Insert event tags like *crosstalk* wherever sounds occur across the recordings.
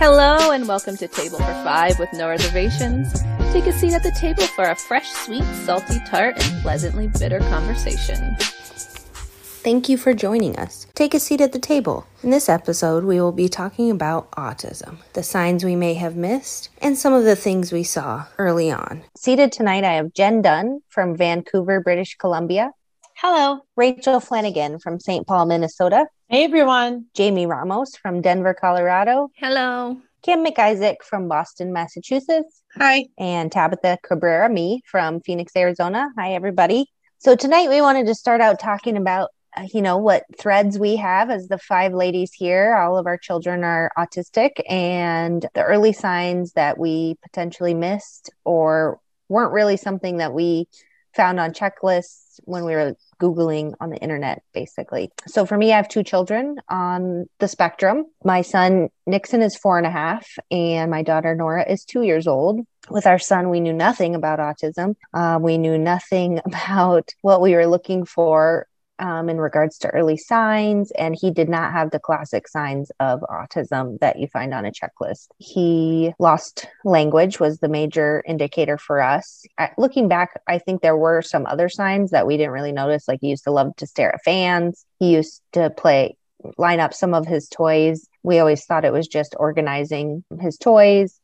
Hello and welcome to Table for Five with no reservations. Take a seat at the table for a fresh, sweet, salty, tart, and pleasantly bitter conversation. Thank you for joining us. Take a seat at the table. In this episode, we will be talking about autism, the signs we may have missed, and some of the things we saw early on. Seated tonight, I have Jen Dunn from Vancouver, British Columbia. Hello. Rachel Flanagan from St. Paul, Minnesota. Hey, everyone. Jamie Ramos from Denver, Colorado. Hello. Kim McIsaac from Boston, Massachusetts. Hi. And Tabitha Cabrera, me from Phoenix, Arizona. Hi, everybody. So tonight we wanted to start out talking about uh, you know what threads we have as the five ladies here all of our children are autistic and the early signs that we potentially missed or weren't really something that we found on checklists when we were googling on the internet basically. So for me i have two children on the spectrum. My son nixon is four and a half and my daughter nora is two years old. With our son, we knew nothing about autism. Uh, we knew nothing *laughs* about what we were looking for um, in regards to early signs, and he did not have the classic signs of autism that you find on a checklist. He lost language was the major indicator for us. I, looking back, I think there were some other signs that we didn't really notice. Like he used to love to stare at fans. He used to play line up some of his toys. We always thought it was just organizing his toys.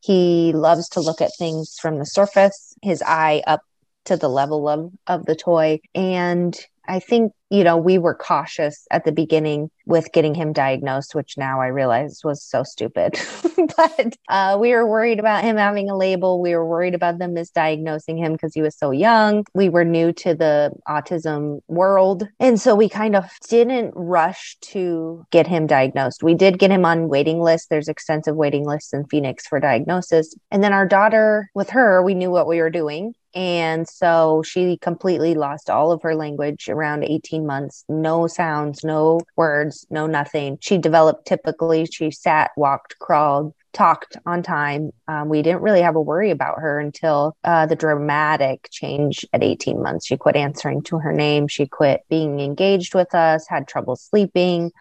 He loves to look at things from the surface, his eye up to the level of, of the toy. And I think, you know, we were cautious at the beginning with getting him diagnosed, which now I realize was so stupid. *laughs* but uh, we were worried about him having a label. We were worried about them misdiagnosing him because he was so young. We were new to the autism world. And so we kind of didn't rush to get him diagnosed. We did get him on waiting lists. There's extensive waiting lists in Phoenix for diagnosis. And then our daughter, with her, we knew what we were doing. And so she completely lost all of her language around 18 months. No sounds, no words, no nothing. She developed typically, she sat, walked, crawled, talked on time. Um, we didn't really have a worry about her until uh, the dramatic change at 18 months. She quit answering to her name. She quit being engaged with us, had trouble sleeping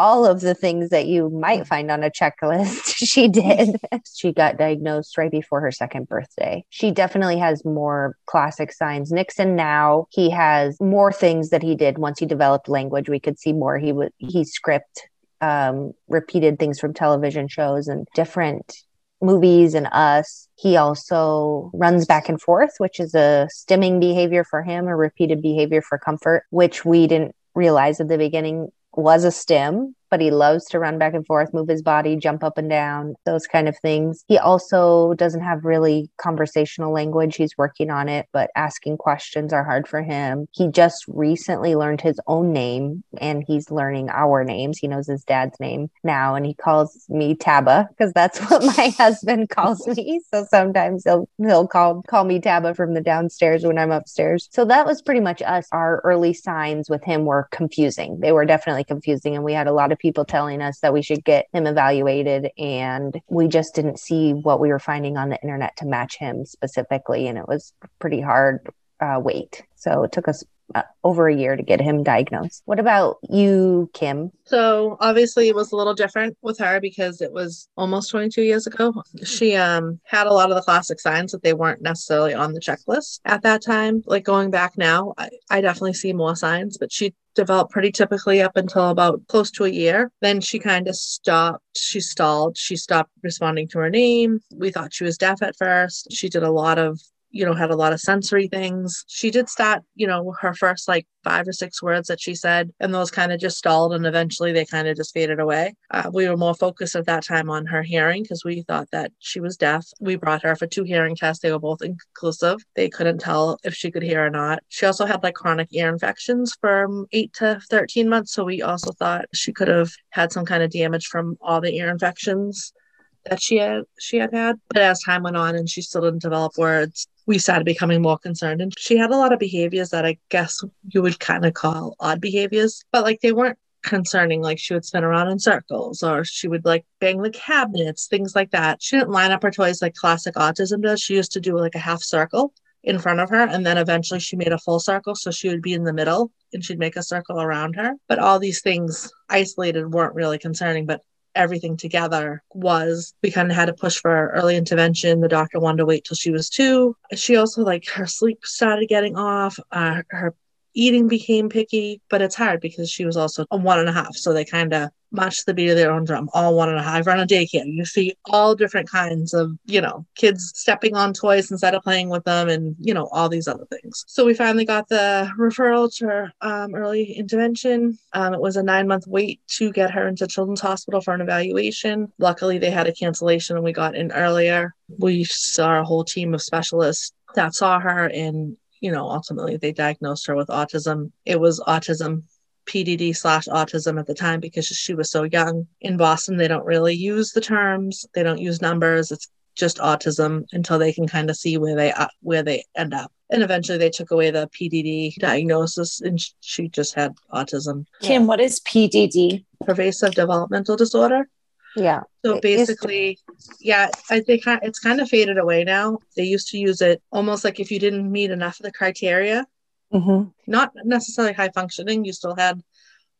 all of the things that you might find on a checklist. *laughs* She did. She got diagnosed right before her second birthday. She definitely has more classic signs. Nixon now he has more things that he did. Once he developed language we could see more. He would he script um, repeated things from television shows and different movies and us. He also runs back and forth, which is a stimming behavior for him, a repeated behavior for comfort, which we didn't realize at the beginning was a stim, but he loves to run back and forth, move his body, jump up and down, those kind of things. He also doesn't have really conversational language. He's working on it, but asking questions are hard for him. He just recently learned his own name and he's learning our names. He knows his dad's name now and he calls me Taba because that's *laughs* what my husband calls me. So sometimes he'll he'll call call me Taba from the downstairs when I'm upstairs. So that was pretty much us. Our early signs with him were confusing. They were definitely confusing and we had a lot of people telling us that we should get him evaluated and we just didn't see what we were finding on the internet to match him specifically and it was pretty hard uh, wait so it took us uh, over a year to get him diagnosed. What about you, Kim? So obviously it was a little different with her because it was almost 22 years ago. She um had a lot of the classic signs that they weren't necessarily on the checklist at that time. Like going back now, I, I definitely see more signs, but she developed pretty typically up until about close to a year. Then she kind of stopped. She stalled. She stopped responding to her name. We thought she was deaf at first. She did a lot of you know, had a lot of sensory things. She did start, you know, her first like five or six words that she said, and those kind of just stalled and eventually they kind of just faded away. Uh, we were more focused at that time on her hearing because we thought that she was deaf. We brought her for two hearing tests. They were both inconclusive. They couldn't tell if she could hear or not. She also had like chronic ear infections from eight to 13 months. So we also thought she could have had some kind of damage from all the ear infections that she had she had had but as time went on and she still didn't develop words we started becoming more concerned. And she had a lot of behaviors that I guess you would kind of call odd behaviors, but like they weren't concerning. Like she would spin around in circles or she would like bang the cabinets, things like that. She didn't line up her toys like classic autism does. She used to do like a half circle in front of her and then eventually she made a full circle so she would be in the middle and she'd make a circle around her but all these things isolated weren't really concerning but everything together was we kind of had to push for early intervention. The doctor wanted to wait till she was two. She also like her sleep started getting off. Uh, her eating became picky, but it's hard because she was also a one and a half. So they kind of much the beat of their own drum, all one and a half. Run a daycare. You see all different kinds of, you know, kids stepping on toys instead of playing with them and, you know, all these other things. So we finally got the referral to um, early intervention. Um, it was a nine month wait to get her into Children's Hospital for an evaluation. Luckily, they had a cancellation and we got in earlier. We saw a whole team of specialists that saw her and you know, ultimately they diagnosed her with autism. It was autism, PDD slash autism at the time because she was so young. In Boston, they don't really use the terms, they don't use numbers. It's just autism until they can kind of see where they uh, where they end up. And eventually, they took away the PDD diagnosis, and she just had autism. Kim, what is PDD? Pervasive developmental disorder. Yeah. So basically, yeah, I think it's kind of faded away now. They used to use it almost like if you didn't meet enough of the criteria, mm-hmm. not necessarily high functioning, you still had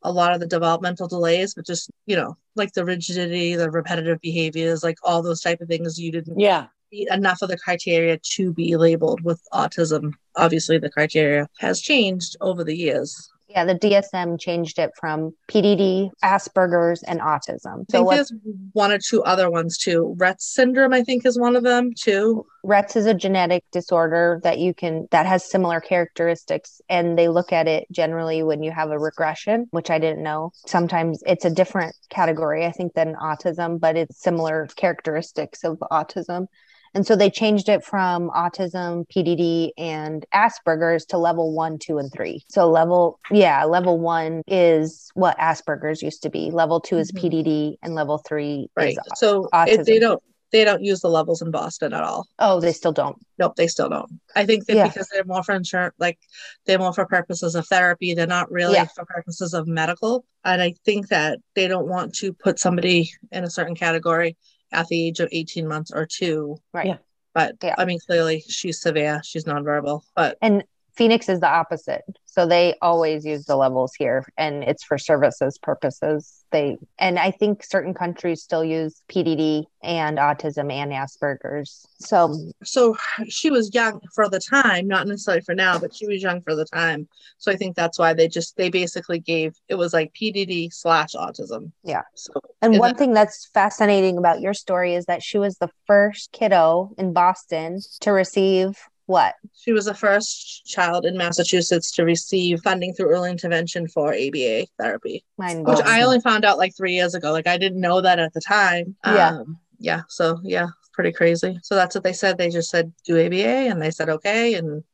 a lot of the developmental delays, but just, you know, like the rigidity, the repetitive behaviors, like all those type of things you didn't yeah. meet enough of the criteria to be labeled with autism. Obviously, the criteria has changed over the years. Yeah, the DSM changed it from PDD, Asperger's, and autism. So I think there's one or two other ones too. Rett syndrome, I think, is one of them too. Rett's is a genetic disorder that you can that has similar characteristics, and they look at it generally when you have a regression, which I didn't know. Sometimes it's a different category, I think, than autism, but it's similar characteristics of autism. And so they changed it from autism, PDD, and Asperger's to level one, two, and three. So level, yeah, level one is what Asperger's used to be. Level 2 is mm-hmm. PDD, and level three right. so autism. they don't they don't use the levels in Boston at all. Oh, they still don't. Nope, they still don't. I think that yeah. because they're more for insurance, like they're more for purposes of therapy. They're not really yeah. for purposes of medical. And I think that they don't want to put somebody in a certain category at the age of 18 months or two. Right. Yeah. But yeah. I mean, clearly she's severe. She's nonverbal. But and Phoenix is the opposite. So they always use the levels here and it's for services purposes. They and I think certain countries still use PDD and autism and Asperger's. So so she was young for the time, not necessarily for now, but she was young for the time. So I think that's why they just they basically gave it was like PDD slash autism. Yeah. So and one that, thing that's fascinating about your story is that she was the first kiddo in Boston to receive what? She was the first child in Massachusetts to receive funding through early intervention for ABA therapy, which I only found out like three years ago. Like I didn't know that at the time. Yeah. Um, yeah. So yeah, pretty crazy. So that's what they said. They just said do ABA, and they said okay, and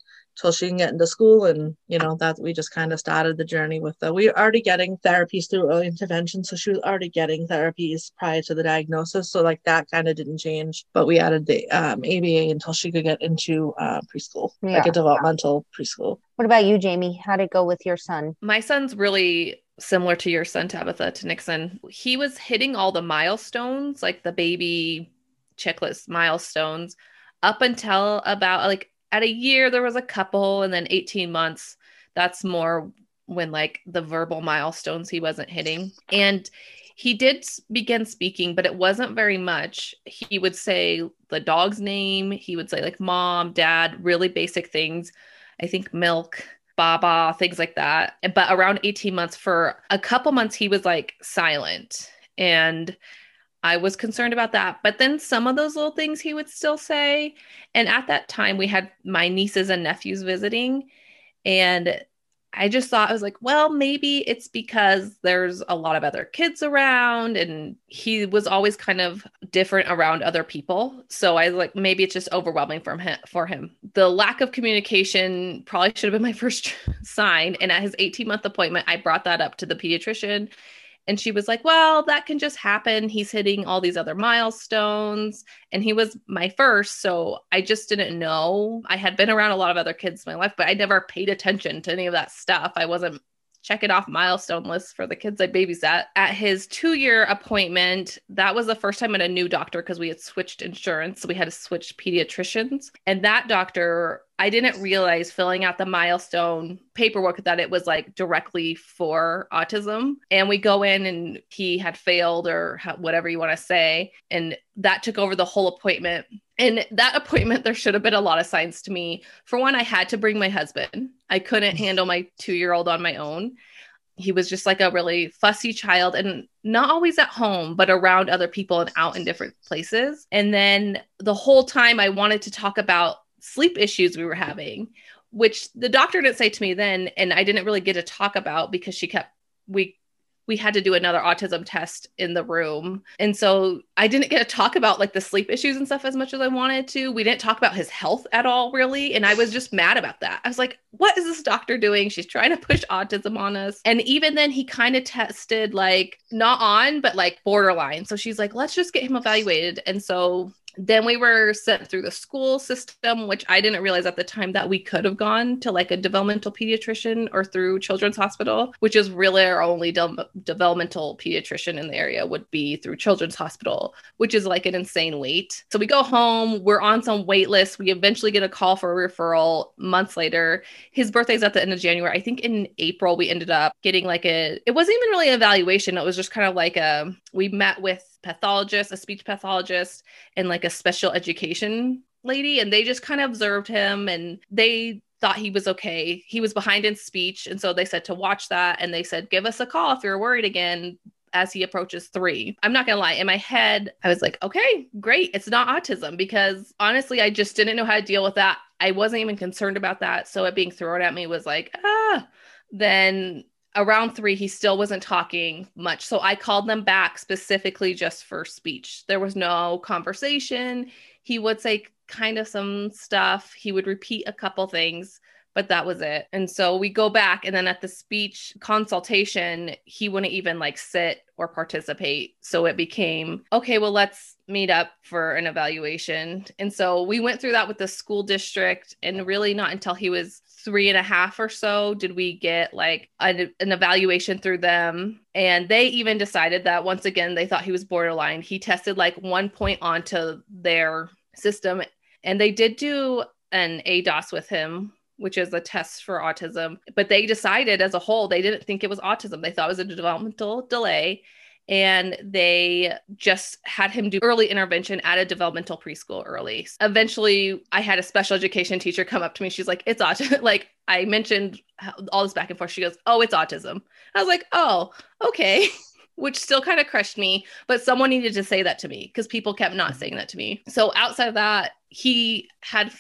till she can get into school and you know that we just kind of started the journey with the we were already getting therapies through early intervention so she was already getting therapies prior to the diagnosis so like that kind of didn't change. But we added the um, aba until she could get into uh, preschool yeah. like a developmental preschool. What about you jamie? How did it go with your son? My son's really similar to your son tabitha to nixon. He was hitting all the milestones like the baby checklist milestones up until about like at a year there was a couple and then 18 months that's more when like the verbal milestones he wasn't hitting. And he did begin speaking but it wasn't very much. He would say the dog's name he would say like mom dad really basic things. I think milk baba things like that. But around 18 months for a couple months he was like silent. And I was concerned about that. But then some of those little things he would still say. And at that time, we had my nieces and nephews visiting. And I just thought, I was like, well, maybe it's because there's a lot of other kids around and he was always kind of different around other people. So I was like, maybe it's just overwhelming for him. For him. The lack of communication probably should have been my *laughs* first sign. And at his 18 month appointment, I brought that up to the pediatrician and she was like, Well, that can just happen. He's hitting all these other milestones. And he was my first. So I just didn't know. I had been around a lot of other kids in my life, but I never paid attention to any of that stuff. I wasn't checking off milestone lists for the kids I babysat. At his two year appointment, that was the first time in a new doctor because we had switched insurance. So we had to switch pediatricians. And that doctor I didn't realize filling out the milestone paperwork that it was like directly for autism. And we go in and he had failed or whatever you want to say. And that took over the whole appointment. And that appointment, there should have been a lot of signs to me. For one, I had to bring my husband, I couldn't mm-hmm. handle my two year old on my own. He was just like a really fussy child and not always at home, but around other people and out in different places. And then the whole time I wanted to talk about sleep issues we were having, which the doctor didn't say to me then, and I didn't really get to talk about because she kept we we had to do another autism test in the room. And so I didn't get to talk about like the sleep issues and stuff as much as I wanted to. We didn't talk about his health at all, really. And I was just mad about that. I was like, what is this doctor doing? She's trying to push autism on us. And even then, he kind of tested like not on, but like borderline. So she's like, let's just get him evaluated. And so then we were sent through the school system, which I didn't realize at the time that we could have gone to like a developmental pediatrician or through Children's Hospital, which is really our only de- developmental pediatrician in the area would be through Children's Hospital, which is like an insane wait. So we go home, we're on some wait list. We eventually get a call for a referral months later. His birthday's at the end of January. I think in April we ended up getting like a, it wasn't even really an evaluation. It was just kind of like a, we met with pathologist, a speech pathologist, and like a special education lady. And they just kind of observed him and they thought he was okay. He was behind in speech. And so they said to watch that. And they said, give us a call if you're worried again as he approaches three. I'm not going to lie. In my head, I was like, okay, great. It's not autism because honestly, I just didn't know how to deal with that. I wasn't even concerned about that. So it being thrown at me was like, ah. Then around three, he still wasn't talking much. So I called them back specifically just for speech. There was no conversation. He would say kind of some stuff, he would repeat a couple things, but that was it. And so we go back, and then at the speech consultation, he wouldn't even like sit or participate. So it became okay, well, let's meet up for an evaluation. And so we went through that with the school district, and really not until he was three and a half or so did we get like an, an evaluation through them? And they even decided that once again they thought he was borderline. He tested like one point onto their system and they did do an ados with him which is a test for autism. But they decided as a whole they didn't think it was autism. They thought it was a developmental delay and they just had him do early intervention at a developmental preschool early. Eventually, I had a special education teacher come up to me. She's like, "It's autism." *laughs* like I mentioned all this back and forth. She goes, "Oh, it's autism." I was like, "Oh, okay." *laughs* Which still kind of crushed me, but someone needed to say that to me because people kept not mm-hmm. saying that to me. So outside of that, he had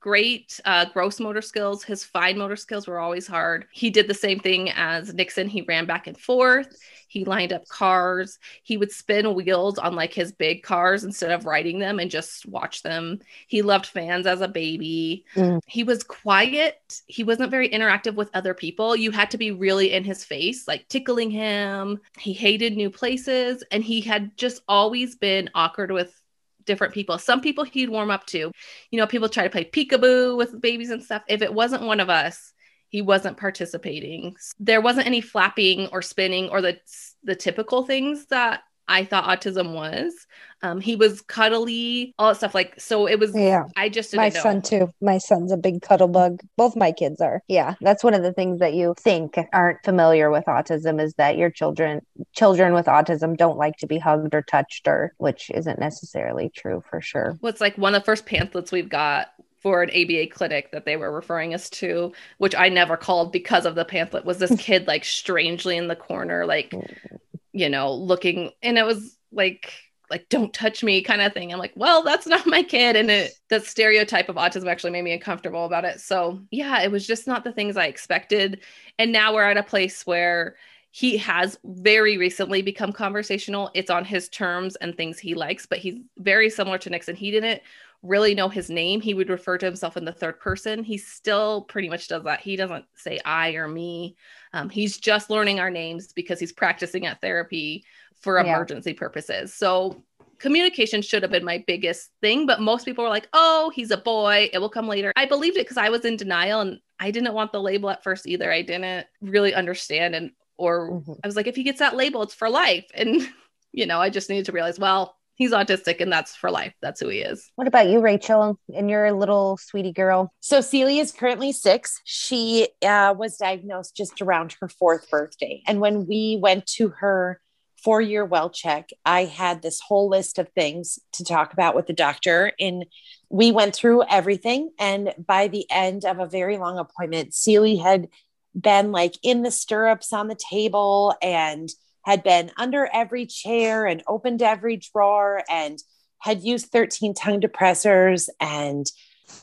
great uh, gross motor skills. His fine motor skills were always hard. He did the same thing as Nixon. He ran back and forth. He lined up cars. He would spin wheels on like his big cars instead of riding them and just watch them. He loved fans as a baby. Mm. He was quiet. He wasn't very interactive with other people. You had to be really in his face, like tickling him. He hated new places and he had just always been awkward with different people. Some people he'd warm up to. You know, people try to play peekaboo with babies and stuff. If it wasn't one of us, he wasn't participating. There wasn't any flapping or spinning or the the typical things that I thought autism was. Um, he was cuddly, all that stuff. Like, so it was, yeah, I just, my know. son too. My son's a big cuddle bug. Both my kids are. Yeah. That's one of the things that you think aren't familiar with autism is that your children, children with autism don't like to be hugged or touched or, which isn't necessarily true for sure. Well, it's like one of the first pamphlets we've got for an ABA clinic that they were referring us to, which I never called because of the pamphlet, was this *laughs* kid like strangely in the corner, like mm you know, looking and it was like like don't touch me kind of thing. I'm like, well, that's *laughs* not my kid and it the stereotype of autism actually made me uncomfortable about it. So, yeah, it was just not the things I expected. And now we're at a place where he has very recently become conversational. It's on his terms and things he likes, but he's very similar to Nixon. He didn't really know his name. He would refer to himself in the third person. He still pretty much does that. He doesn't say I or me. Um, he's just learning our names because he's practicing at therapy for emergency yeah. purposes. So communication should have been my biggest thing, but most people were like, oh, he's a boy. It will come later. I believed it because I was in denial and I didn't want the label at first either. I didn't really understand. And, or mm-hmm. I was like, if he gets that label, it's for life. And, *laughs* you know, I just needed to realize, well, he's autistic and that's for life. That's who he is. What about you, Rachel, and your little sweetie girl? So Celia is currently six. She uh, was diagnosed just around her fourth birthday. And when we went to her four year well check, I had this whole list of things to talk about with the doctor. And we went through everything. And by the end of a very long appointment, Celia had been like in the stirrups on the table and had been under every chair and opened every drawer and had used 13 tongue depressors and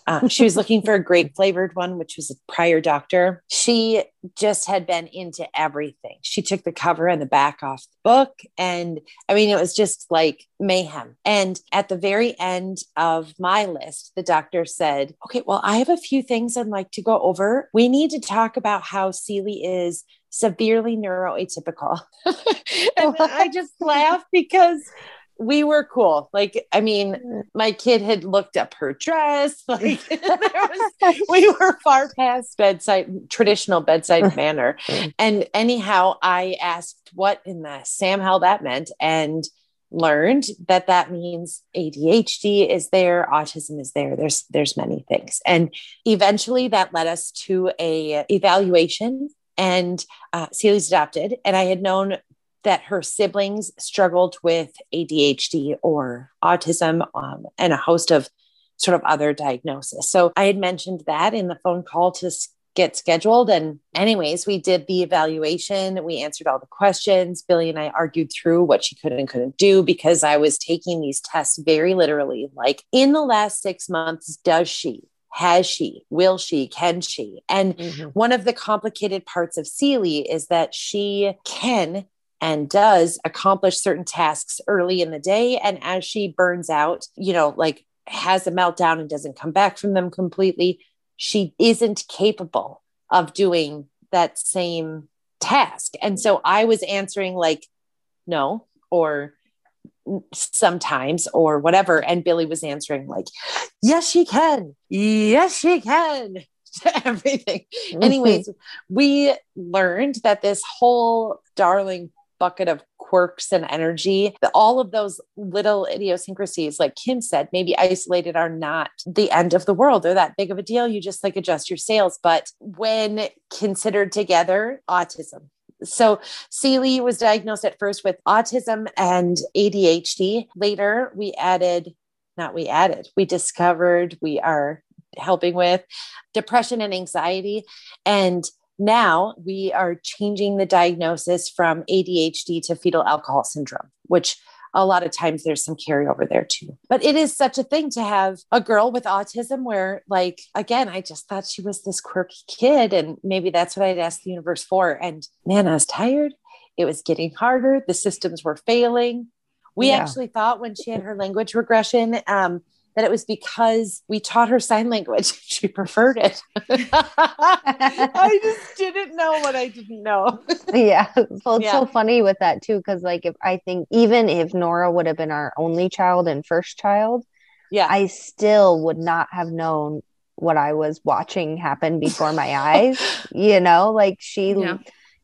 um, she was looking for a grape flavored one, which was a prior doctor. She just had been into everything. She took the cover and the back off the book. And I mean, it was just like mayhem. And at the very end of my list, the doctor said, Okay, well, I have a few things I'd like to go over. We need to talk about how Celie is severely neuroatypical. *laughs* and I just laughed because we were cool. Like, I mean, mm. my kid had looked up her dress. *laughs* Like, *laughs* was, we were far past bedside, traditional bedside manner. And anyhow, I asked what in the Sam how that meant and learned that that means ADHD is there, autism is there. There's there's many things, and eventually that led us to a evaluation and uh, Celie's adopted. And I had known that her siblings struggled with ADHD or autism um, and a host of sort of other diagnoses. So I had mentioned that in the phone call to get scheduled. And, anyways, we did the evaluation. We answered all the questions. Billy and I argued through what she could and couldn't do because I was taking these tests very literally. Like, in the last six months, does she? Has she? Will she? Can she? And mm-hmm. one of the complicated parts of Celie is that she can and does accomplish certain tasks early in the day. And as she burns out, you know, like has a meltdown and doesn't come back from them completely, she isn't capable of doing that same task. And so I was answering like, no, or sometimes, or whatever. And Billy was answering like, yes, she can. Yes, she can. *laughs* everything. Mm-hmm. Anyways, we learned that this whole darling bucket of quirks and energy. All of those little idiosyncrasies, like Kim said, maybe isolated are not the end of the world. They're that big of a deal. You just like adjust your sails. But when considered together, autism. So Celie was diagnosed at first with autism and ADHD. Later, we added, not we added, we discovered we are helping with depression and anxiety. And now we are changing the diagnosis from ADHD to fetal alcohol syndrome, which a lot of times there's some carryover there too. But it is such a thing to have a girl with autism where, like, again, I just thought she was this quirky kid. And maybe that's what I'd ask the universe for. And man, I was tired. It was getting harder. The systems were failing. We yeah. actually thought when she had her language regression, um, that it was because we taught her sign language. *laughs* she preferred it. *laughs* I just didn't know what I didn't know. *laughs* yeah. Well, it's yeah. so funny with that too, because like if I think even if Nora would have been our only child and first child, yeah, I still would not have known what I was watching happen before my eyes. You know, like she yeah.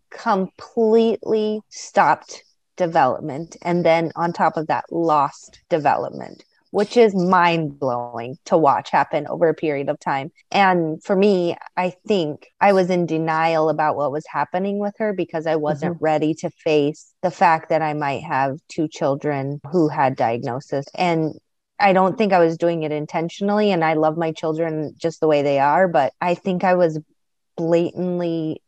completely stopped development and then on top of that lost development which is mind blowing to watch happen over a period of time. And for me, I think I was in denial about what was happening with her because I wasn't mm-hmm. ready to face the fact that I might have two children who had diagnosis. And I don't think I was doing it intentionally. And I love my children just the way they are, but I think I was blatantly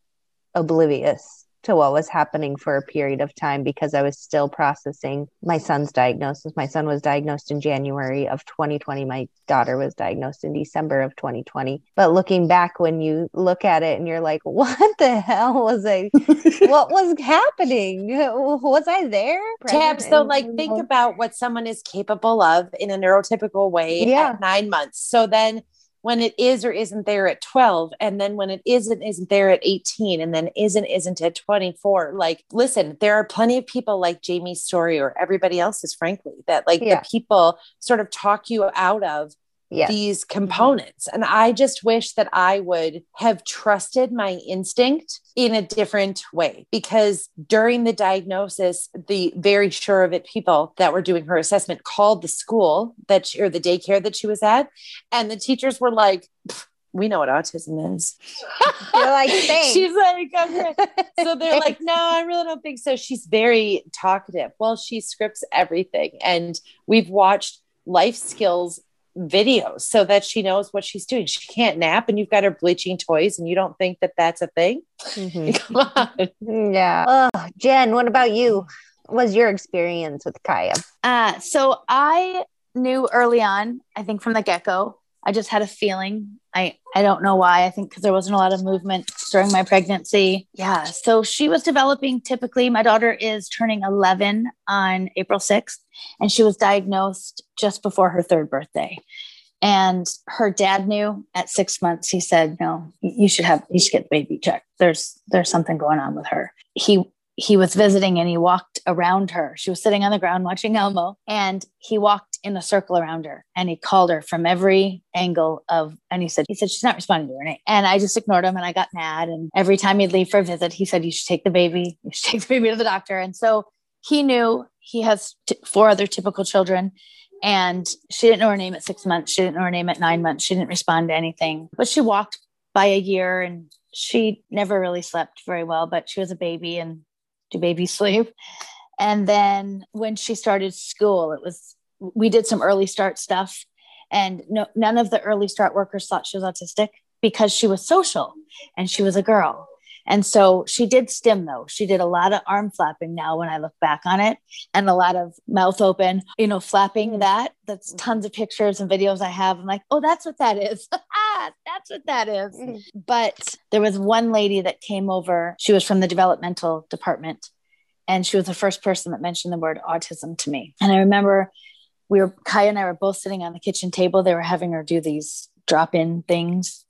oblivious to what was happening for a period of time because I was still processing my son's diagnosis. My son was diagnosed in January of 2020. My daughter was diagnosed in December of 2020. But looking back, when you look at it and you're like, *laughs* what the hell was I? *laughs* what was happening? Was I there? Tab, so like think about what someone is capable of in a neurotypical way yeah. at nine months. So then when it is or isn't there at 12 and then when it isn't isn't there at 18 and then isn't isn't at 24 like listen there are plenty of people like jamie's story or everybody else's frankly that like Yeah. the people sort of talk you out of Yes. these components. And I just wish that I would have trusted my instinct in a different way because during the diagnosis, the very sure of it people that were doing her assessment called the school that she, or the daycare that she was at. And the teachers were like, we know what autism is. *laughs* You're like, "Thanks." She's like, okay. *laughs* So they're like, no, I really don't think so. She's very talkative. Well, she scripts everything. And we've watched life skills videos so that she knows what she's doing. She can't nap, and you've got her bleaching toys, and you don't think that that's a thing. Mhm. *laughs* Come on. Yeah. Oh, Jen, what about you? What was your experience with Kaya? Uh, so I knew early on, I think from the get go, I just had a feeling. I, I don't know why. I think because there wasn't a lot of movement during my pregnancy. Yeah. So she was developing typically. My daughter is turning 11 on April 6th, and she was diagnosed just before her third birthday. And her dad knew at six months. He said, "No, you should have. You should get the baby checked. There's there's something going on with her." He he was visiting and he walked around her. She was sitting on the ground watching Elmo, and he walked in a circle around her and he called her from every angle of and he said, he said, she's not responding to her name. And I just ignored him and I got mad. And every time he'd leave for a visit, he said, You should take the baby, you should take the baby to the doctor. And so he knew he has t- four other typical children. And she didn't know her name at six months. She didn't know her name at nine months. She didn't respond to anything. But she walked by a year and she never really slept very well, but she was a baby and do baby sleep. And then when she started school, it was we did some early start stuff, and no, none of the early start workers thought she was autistic because she was social and she was a girl. And so she did stim though. She did a lot of arm flapping now when I look back on it and a lot of mouth open, you know, flapping that. That's tons of pictures and videos I have. I'm like, oh, that's what that is. Ah, *laughs* that's what that is. Mm. But there was one lady that came over. She was from the developmental department and she was the first person that mentioned the word autism to me. And I remember we were Kaya and I were both sitting on the kitchen table. They were having her do these drop-in things.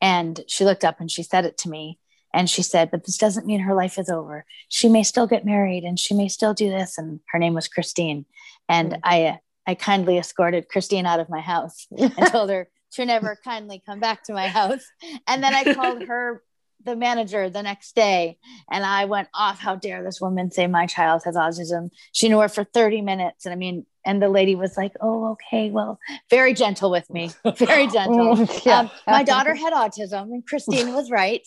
And she looked up and she said it to me. And she said, But this doesn't mean her life is over. She may still get married and she may still do this. And her name was Christine. And Mm. I I kindly escorted Christine out of my house *laughs* and told her to never kindly come back to my house. And then I called *laughs* her the manager the next day and I went off. How dare this woman say my child has autism? She knew her for 30 minutes. And I mean, and the lady was like, Oh, okay, well, very gentle with me, very *laughs* gentle. Yeah. Um, my daughter had autism, and Christine was right.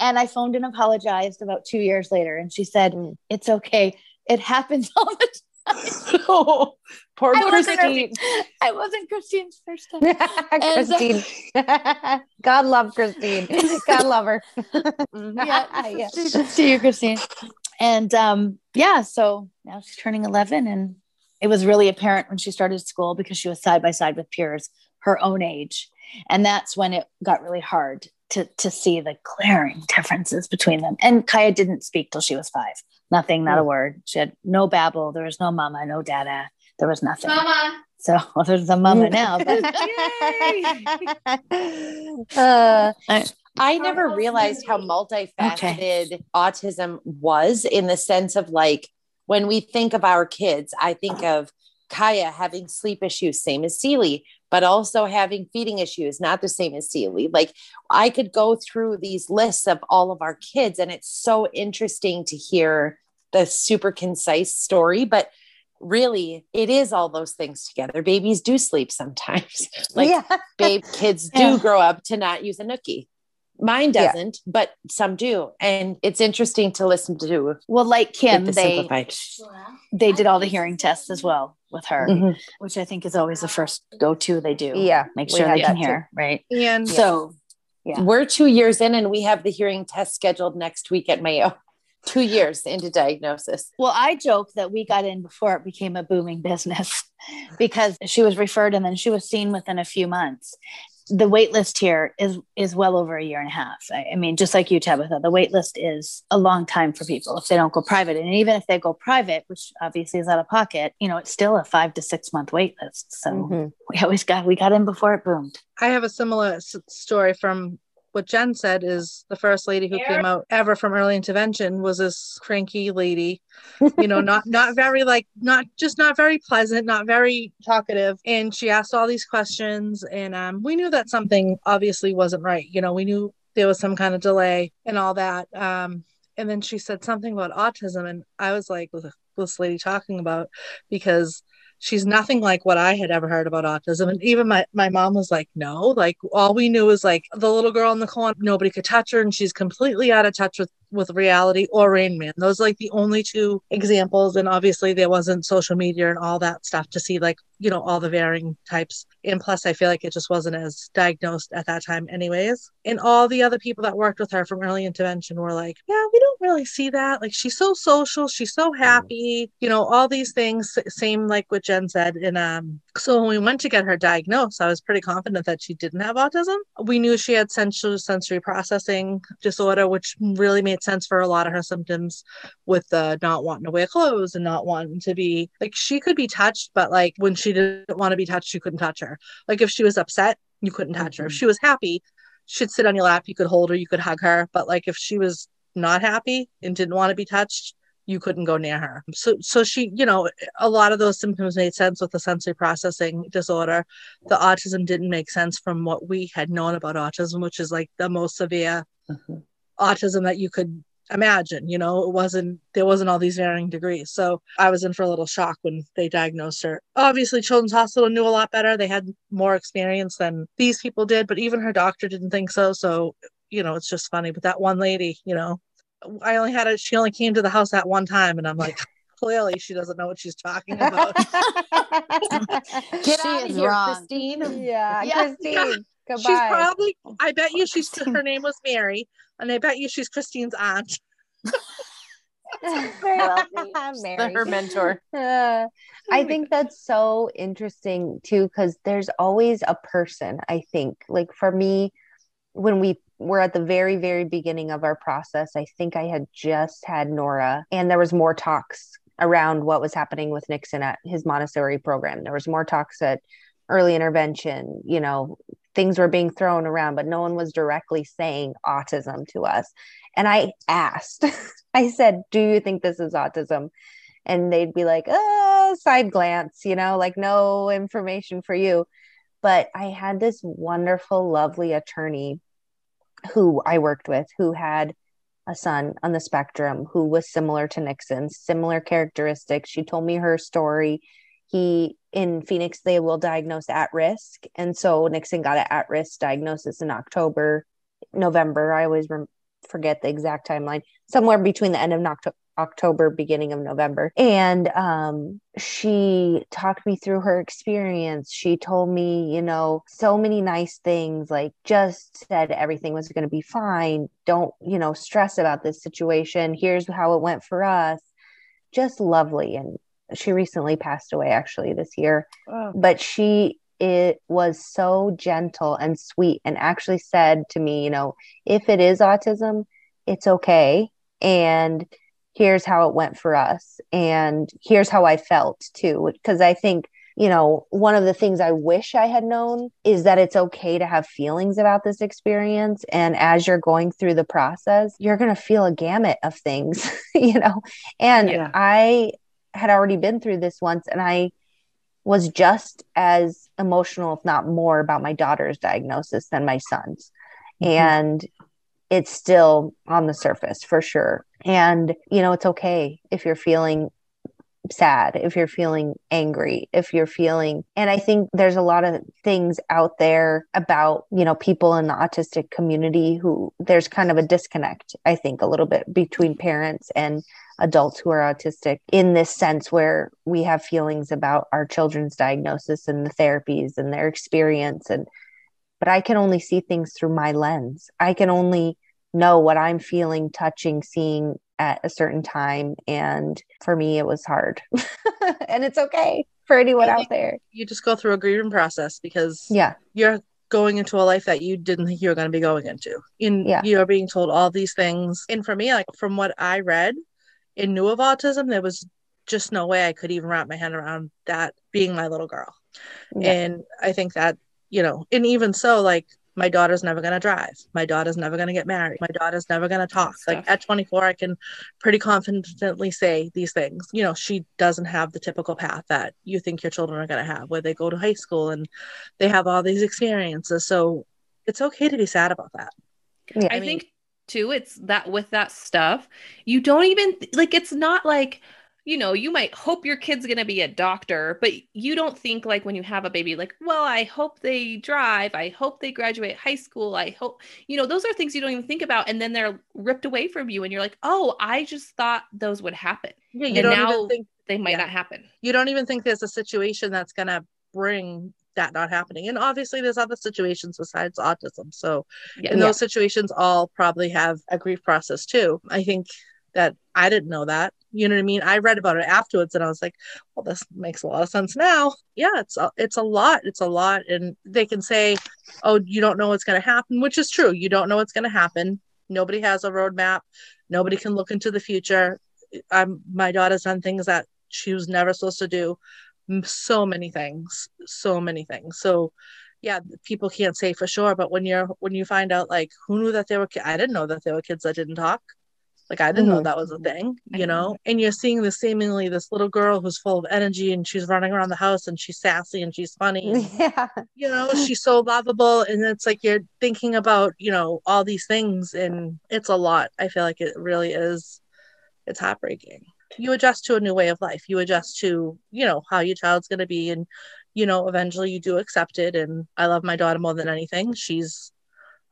And I phoned and apologized about two years later, and she said, Mm. "It's okay. It happens *laughs* all the *laughs* oh, poor I wasn't, Christine. her, I wasn't Christine's first time. *laughs* Christine. God love Christine. God love her. yeah, Yeah. to you, Christine. And um, yeah, so now she's turning 11, and it was really apparent when she started school because she was side by side with peers her own age, and that's when it got really hard to to see the glaring differences between them. And Kaya didn't speak till she was five. Nothing, not a word. She had no babble. There was no mama, no dada. There was nothing. Mama. So well, *laughs* there's a mama now. But *laughs* *laughs* uh, I never realized how multifaceted autism was in the sense of like when we think of our kids, I think of Kaya having sleep issues, same as Celie, but also having feeding issues, not the same as Celie. Like I could go through these lists of all of our kids, and it's so interesting to hear the super concise story, but really it is all those things together. Babies do sleep sometimes. *laughs* like yeah. babe kids do Yeah. grow up to not use a nookie. Mine doesn't, but some do. And it's interesting to listen to well, like Kim, the they simplified. they did all the hearing tests as well with her, Mhm. which I think is always the first go to they do. Yeah, Make sure they can that too. hear, right? And So Yeah. We're two years in and we have the hearing test scheduled next week at Mayo. *laughs* Two years into diagnosis. Well, I joke that we got in before it became a booming business *laughs* because she was referred and then she was seen within a few months. The wait list here is is well over a year and a half. I, I, mean, just like you, Tabitha, the wait list is a long time for people if they don't go private. And even if they go private, which obviously is out of pocket, you know, it's still a five to six month wait list. So mm-hmm. we always got we got in before it boomed. I have a similar s- story from what Jen said is the first lady who came out ever from early intervention was this cranky lady, *laughs* you know, not not very like not just not very pleasant, not very talkative. And she asked all these questions and um, we knew that something obviously wasn't right. You know, we knew there was some kind of delay and all that. Um, and then she said something about autism and I was like, what's this lady talking about? Because she's nothing like what I had ever heard about autism. And even my, my mom was like, no, like all we knew was like the little girl in the corner, nobody could touch her. And she's completely out of touch with with reality or Rain Man. Those like the only two examples. And obviously there wasn't social media and all that stuff to see like, you know, all the varying types. And plus I feel like it just wasn't as diagnosed at that time anyways. And all the other people that worked with her from early intervention were like, yeah, we don't really see that. Like she's so social, she's so happy, you know, all these things. Same like what Jen said. And um, so when we went to get her diagnosed, I was pretty confident that she didn't have autism. We knew she had sensory sensory processing disorder, which really made sense for a lot of her symptoms with the not wanting to wear clothes and not wanting to be like she could be touched, but like when she didn't want to be touched, you couldn't touch her. Like if she was upset, you couldn't touch her. If mm-hmm. she was happy, she'd sit on your lap, you could hold her, you could hug her. But like if she was not happy and didn't want to be touched, you couldn't go near her. So so she, you know, a lot of those symptoms made sense with the sensory processing disorder. The autism didn't make sense from what we had known about autism, which is like the most severe mm-hmm. autism that you could imagine you know it wasn't there wasn't all these varying degrees so i was in for a little shock when they diagnosed her obviously children's hospital knew a lot better they had more experience than these people did but even her doctor didn't think so so you know it's just funny but that one lady you know I only had it. She only came to the house at one time, and I'm like, *laughs* clearly she doesn't know what she's talking about. *laughs* Get she out of here, wrong. Christine. Yeah, yeah. Christine. Yeah. Goodbye. She's probably. I bet you she's. Her name was Mary, and I bet you she's Christine's aunt. *laughs* *laughs* Mary. her mentor. Uh, *laughs* I think that's so interesting too, because there's always a person. I think, like for me, when we were at the very very beginning of our process i think i had just had nora and there was more talks around what was happening with nixon at his montessori program there was more talks at early intervention you know things were being thrown around but no one was directly saying autism to us and i asked *laughs* i said do you think this is autism and they'd be like uh side glance you know like no information for you but I had this wonderful, lovely attorney who I worked with who had a son on the spectrum who was similar to Nixon's, similar characteristics. She told me her story. He in Phoenix, they will diagnose at risk. And so Nixon got an at risk diagnosis in October, November. I always rem- forget the exact timeline, somewhere between the end of October. October, beginning of November. And um, she talked me through her experience. She told me, you know, so many nice things, like just said everything was going to be fine. Don't, you know, stress about this situation. Here's how it went for us. Just lovely. And she recently passed away actually this year. Oh. But she it was so gentle and sweet and actually said to me, you know, if it is autism, it's okay. And here's how it went for us and here's how i felt too because i think you know one of the things i wish i had known is that it's okay to have feelings about this experience and as you're going through the process you're going to feel a gamut of things *laughs* you know and yeah. i had already been through this once and i was just as emotional if not more about my daughter's diagnosis than my son's mm-hmm. and it's still on the surface for sure. And, you know, it's okay if you're feeling sad, if you're feeling angry, if you're feeling, and I think there's a lot of things out there about, you know, people in the autistic community who there's kind of a disconnect, I think, a little bit between parents and adults who are autistic in this sense where we have feelings about our children's diagnosis and the therapies and their experience and but I can only see things through my lens. I can only know what I'm feeling, touching, seeing at a certain time. And for me, it was hard. *laughs* and it's okay for anyone out there. You just go through a grieving process because yeah, you're going into a life that you didn't think you were going to be going into. In Yeah. you're being told all these things. And for me, like from what I read and knew of autism, there was just no way I could even wrap my head around that being my little girl. Yeah. And I think that, you know, and even so, like my daughter's never going to drive. My daughter's never going to get married. My daughter's never going to talk. Like at 24, I can pretty confidently say these things. You know, she doesn't have the typical path that you think your children are going to have, where they go to high school and they have all these experiences. So it's okay to be sad about that. Yeah. I, I mean- think too, it's that with that stuff, you don't even like it's not like, you know, you might hope your kid's gonna be a doctor, but you don't think like when you have a baby, like, well, I hope they drive, I hope they graduate high school, I hope, you know, those are things you don't even think about, and then they're ripped away from you, and you're like, oh, I just thought those would happen. Yeah, you And don't now- think They might Yeah. not happen. you don't even think there's a situation that's going to bring that not happening. And obviously, there's other situations besides autism. So, Yeah. in Yeah. those situations, all probably have a grief process too. I think that I didn't know that. You know what I mean? I read about it afterwards, and I was like, "Well, this makes a lot of sense now." Yeah, it's a, it's a lot. It's a lot, and they can say, "Oh, you don't know what's going to happen," which is true. You don't know what's going to happen. Nobody has a roadmap. Nobody can look into the future. I'm my daughter's done things that she was never supposed to do so many things so many things. So yeah people can't say for sure but when you're when you find out like who knew that there were ki- i didn't know that there were kids that didn't talk. Like i didn't know Mhm. that was a thing you know? and you're seeing this seemingly this little girl who's full of energy and she's running around the house and she's sassy and she's funny *laughs* and, yeah. you know *laughs* she's so lovable. And it's like you're thinking about you know all these things and it's a lot. I feel like it really is it's heartbreaking you adjust to a new way of life you adjust to you know how your child's going to be and you know eventually you do accept it and i love my daughter more than anything she's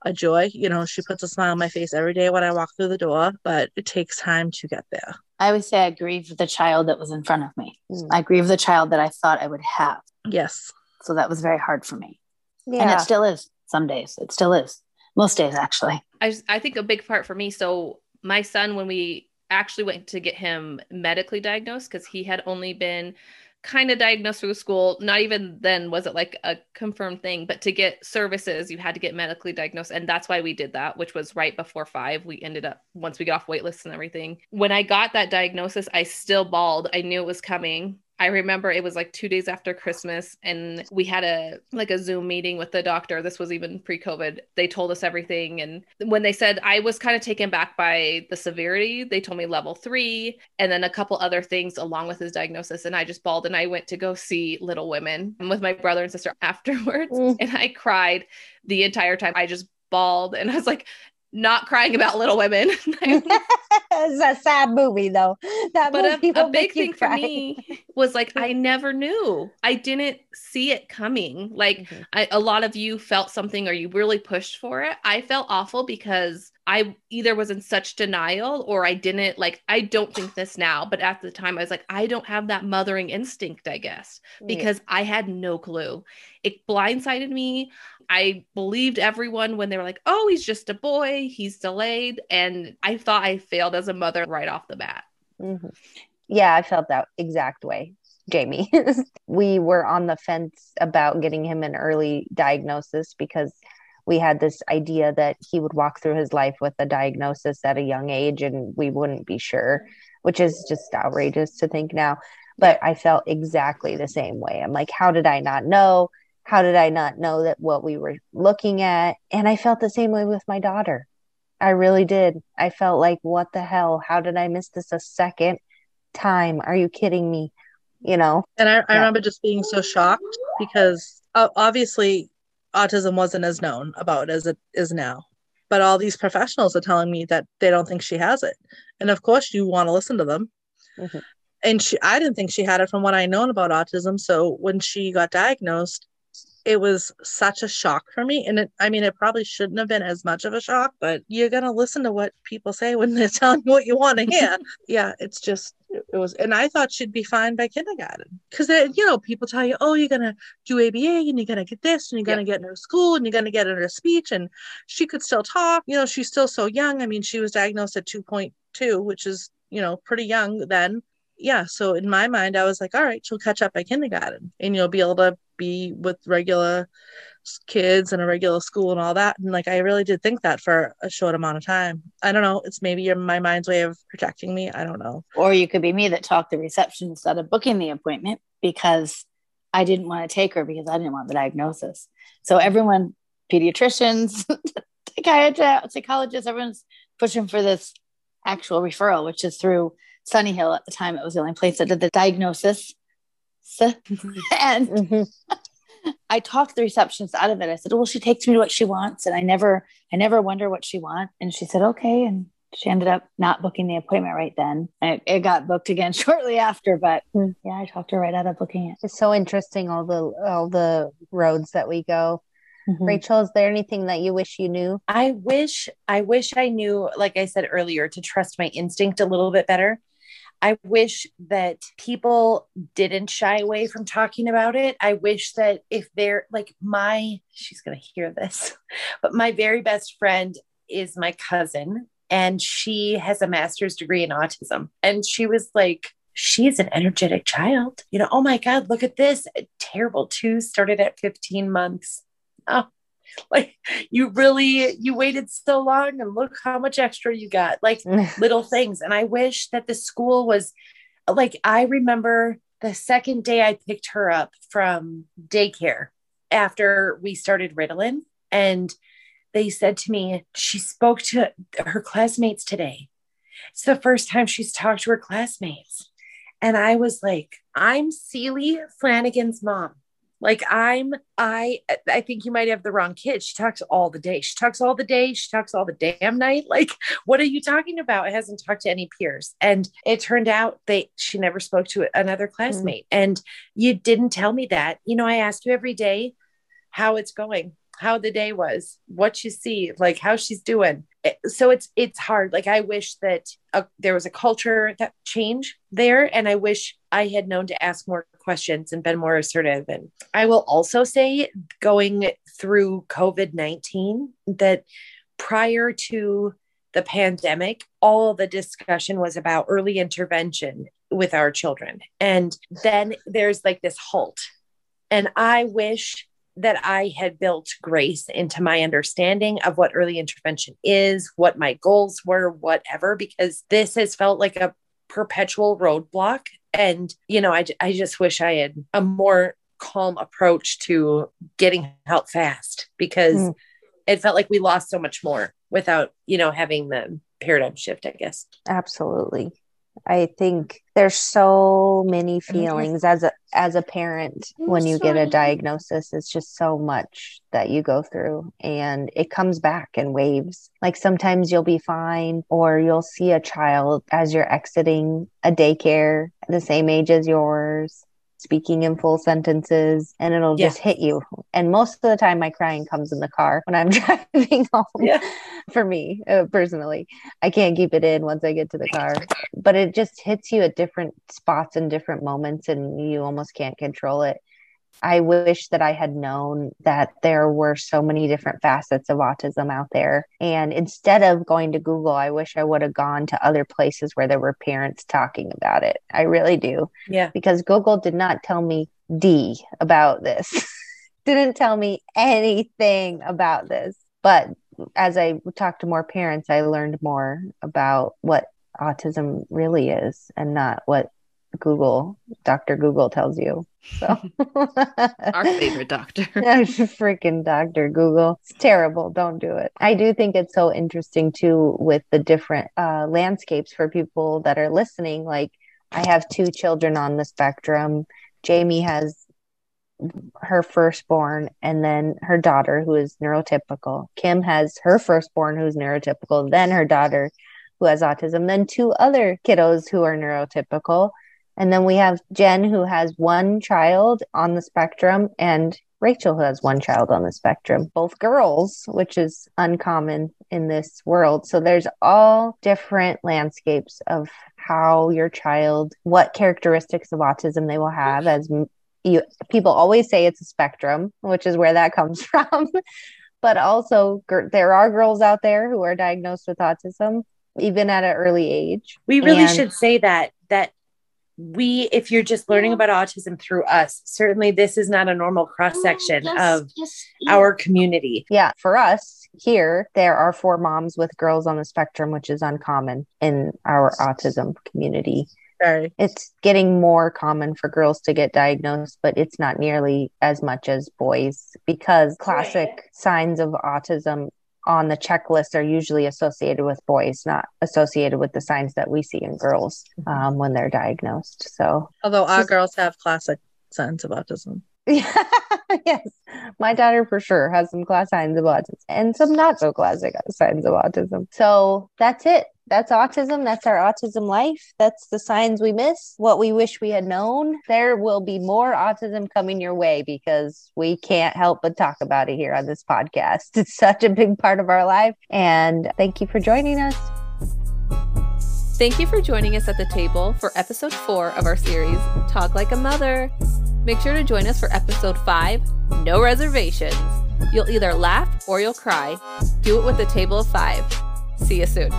a joy you know she puts a smile on my face every day when i walk through the door but it takes time to get there I would say I grieve the child that was in front of me. Mm. I grieve the child that I thought I would have. yes So that was very hard for me. And it still is some days. It still is. Most days, actually. I I think a big part for me. So my son, when we actually went to get him medically diagnosed, because he had only been kind of diagnosed through school. Not even then was it like a confirmed thing, but to get services, you had to get medically diagnosed, and that's why we did that, which was right before five. We ended up once we got off wait lists and everything. When I got that diagnosis, I still bawled. I knew it was coming. I remember it was like two days after Christmas, and we had a like a Zoom meeting with the doctor. This was even pre-COVID. They told us everything, and when they said I was kind of taken back by the severity, they told me level three, and then a couple other things along with his diagnosis, and I just bawled. And I went to go see Little Women with my brother and sister *laughs* afterwards, Mm. and I cried the entire time. I just bawled, and I was like, not crying about Little Women. *laughs* it's a sad movie though. That but movie a, a big thing for cry. me was like *laughs* i never knew i didn't see it coming like Mhm. I, a lot of you felt something or you really pushed for it i felt awful because i either was in such denial or i didn't like i don't think this now but at the time i was like i don't have that mothering instinct i guess Yeah. because i had no clue it blindsided me i believed everyone when they were like oh he's just a boy he's delayed and i thought i failed as a mother right off the bat Mhm. Yeah, I felt that exact way, Jamie. *laughs* we were on the fence about getting him an early diagnosis because we had this idea that he would walk through his life with a diagnosis at a young age and we wouldn't be sure, which is just outrageous to think now. But I felt exactly the same way. I'm like, how did I not know? How did I not know that what we were looking at? And I felt the same way with my daughter. I really did. I felt like, what the hell? How did I miss this a second time? Are you kidding me? You know? And I, I Yeah. remember just being so shocked because obviously autism wasn't as known about as it is now. But all these professionals are telling me that they don't think she has it. And of course, you want to listen to them. Mhm. And she, I didn't think she had it from what I known about autism. So when she got diagnosed, it was such a shock for me. And it, I mean, it probably shouldn't have been as much of a shock, but you're going to listen to what people say when they're *laughs* telling you what you want to hear. yeah, it's just, it was, and I thought she'd be fine by kindergarten. Because, you know, people tell you, oh, you're going to do ABA and you're going to get this and you're going to get into school and you're going to get into speech. And she could still talk. You know, she's still so young. I mean, she was diagnosed at 2.2, which is, you know, pretty young then. Yeah. So in my mind, I was like, all right, she'll catch up by kindergarten and you'll be able to be with regular kids and a regular school and all that. And like, I really did think that for a short amount of time. I don't know. It's maybe your, my mind's way of protecting me. I don't know. Or you could be me that talked the reception instead of booking the appointment because I didn't want to take her because I didn't want the diagnosis. So everyone, pediatricians, *laughs* psychiatrists, psychologists, everyone's pushing for this actual referral, which is through Sunny Hill at the time. It was the only place that did the diagnosis. *laughs* and mm-hmm. I talked the receptionist out of it. I said, "Well, she takes me to what she wants, and I never, I never wonder what she wants." And she said, "Okay." And she ended up not booking the appointment right then. It, it got booked again *laughs* shortly after, but mm. yeah, I talked her right out of booking it. It's so interesting all the all the roads that we go. Mm-hmm. Rachel, is there anything that you wish you knew? I wish I wish I knew, like I said earlier, to trust my instinct a little bit better. I wish that people didn't shy away from talking about it. I wish that if they're like my, she's going to hear this, *laughs* but my very best friend is my cousin, and she has a master's degree in autism. And she was like, she's an energetic child. You know, oh my God, look at this. Terrible two started at 15 months. Oh, *laughs* like you really you waited so long and look how much extra you got like *laughs* little things. And i wish that the school was like i remember the second day i picked her up from daycare after we started ritalin and they said to me she spoke to her classmates today. It's the first time she's talked to her classmates. And i was like i'm Celie flanagan's mom like I'm, I, I think you might have the wrong kid. She talks all the day. She talks all the day. She talks all the damn night. *laughs* Like, what are you talking about? It hasn't talked to any peers. And it turned out they, she never spoke to another mm. classmate. Mm. And you didn't tell me that. You know, I ask you every day how it's going how the day was, what you see, like how she's doing. So it's it's hard. Like I wish that a, there was a culture that change there, and I wish I had known to ask more questions and been more assertive. And I will also say, going through COVID nineteen, that prior to the pandemic, all the discussion was about early intervention with our children. And then there's like this halt. And I wish that I had built grace into my understanding of what early intervention is, what my goals were, whatever, because this has felt like a perpetual roadblock. And, you know, I, I just wish I had a more calm approach to getting help fast because mm. it felt like we lost so much more without, you know, having the paradigm shift, I guess. Absolutely. I think there's so many feelings as a as a parent when you get a diagnosis it's just so much that you go through and it comes back in waves like sometimes you'll be fine or you'll see a child as you're exiting a daycare the same age as yours speaking in full sentences and it'll yeah. just hit you. And most of the time, my crying comes in the car when I'm *laughs* driving home. Yeah. *laughs* For me uh, personally, I can't keep it in once I get to the car, but it just hits you at different spots and different moments, and you almost can't control it. I wish that I had known that there were so many different facets of autism out there. And instead of going to Google, I wish I would have gone to other places where there were parents talking about it. I really do. Yeah. Because Google did not tell me D about this, *laughs* didn't tell me anything about this. But as I talked to more parents, I learned more about what autism really is and not what Google, Dr. Google tells you. So *laughs* our favorite doctor. *laughs* Freaking Dr. Google. It's terrible. Don't do it. I do think it's so interesting too with the different uh, landscapes for people that are listening. Like I have two children on the spectrum. Jamie has her firstborn and then her daughter who is neurotypical. Kim has her firstborn who's neurotypical, then her daughter who has autism, then two other kiddos who are neurotypical and then we have Jen, who has one child on the spectrum, and Rachel, who has one child on the spectrum, both girls, which is uncommon in this world. So there's all different landscapes of how your child, what characteristics of autism they will have. As you, people always say it's a spectrum, which is where that comes *laughs* from. but also, there are girls out there who are diagnosed with autism even at an early age. We really and- should say that that we, if you're just learning about autism through us, certainly this is not a normal oh, cross section Yes, of yes, yeah. our community. Yeah, for us here, there are four moms with girls on the spectrum, which is uncommon in our autism community. It's getting more common for girls to get diagnosed, but it's not nearly as much as boys because classic signs of autism on the checklist are usually associated with boys, not associated with the signs that we see in girls um, when they're diagnosed. So, Although our girls have classic signs of autism. *laughs* *laughs* yes, my daughter for sure has some class signs of autism and some not so classic signs of autism. So that's it. That's autism. That's our autism life. That's the signs we miss, what we wish we had known. There will be more autism coming your way because we can't help but talk about it here on this podcast. *laughs* It's such a big part of our life. And thank you for joining us. Thank you for joining us at the table for episode four of our series, Talk Like a Mother. Make sure to join us for episode five, No Reservations. You'll either laugh or you'll cry. Do it with a table of five. See you soon.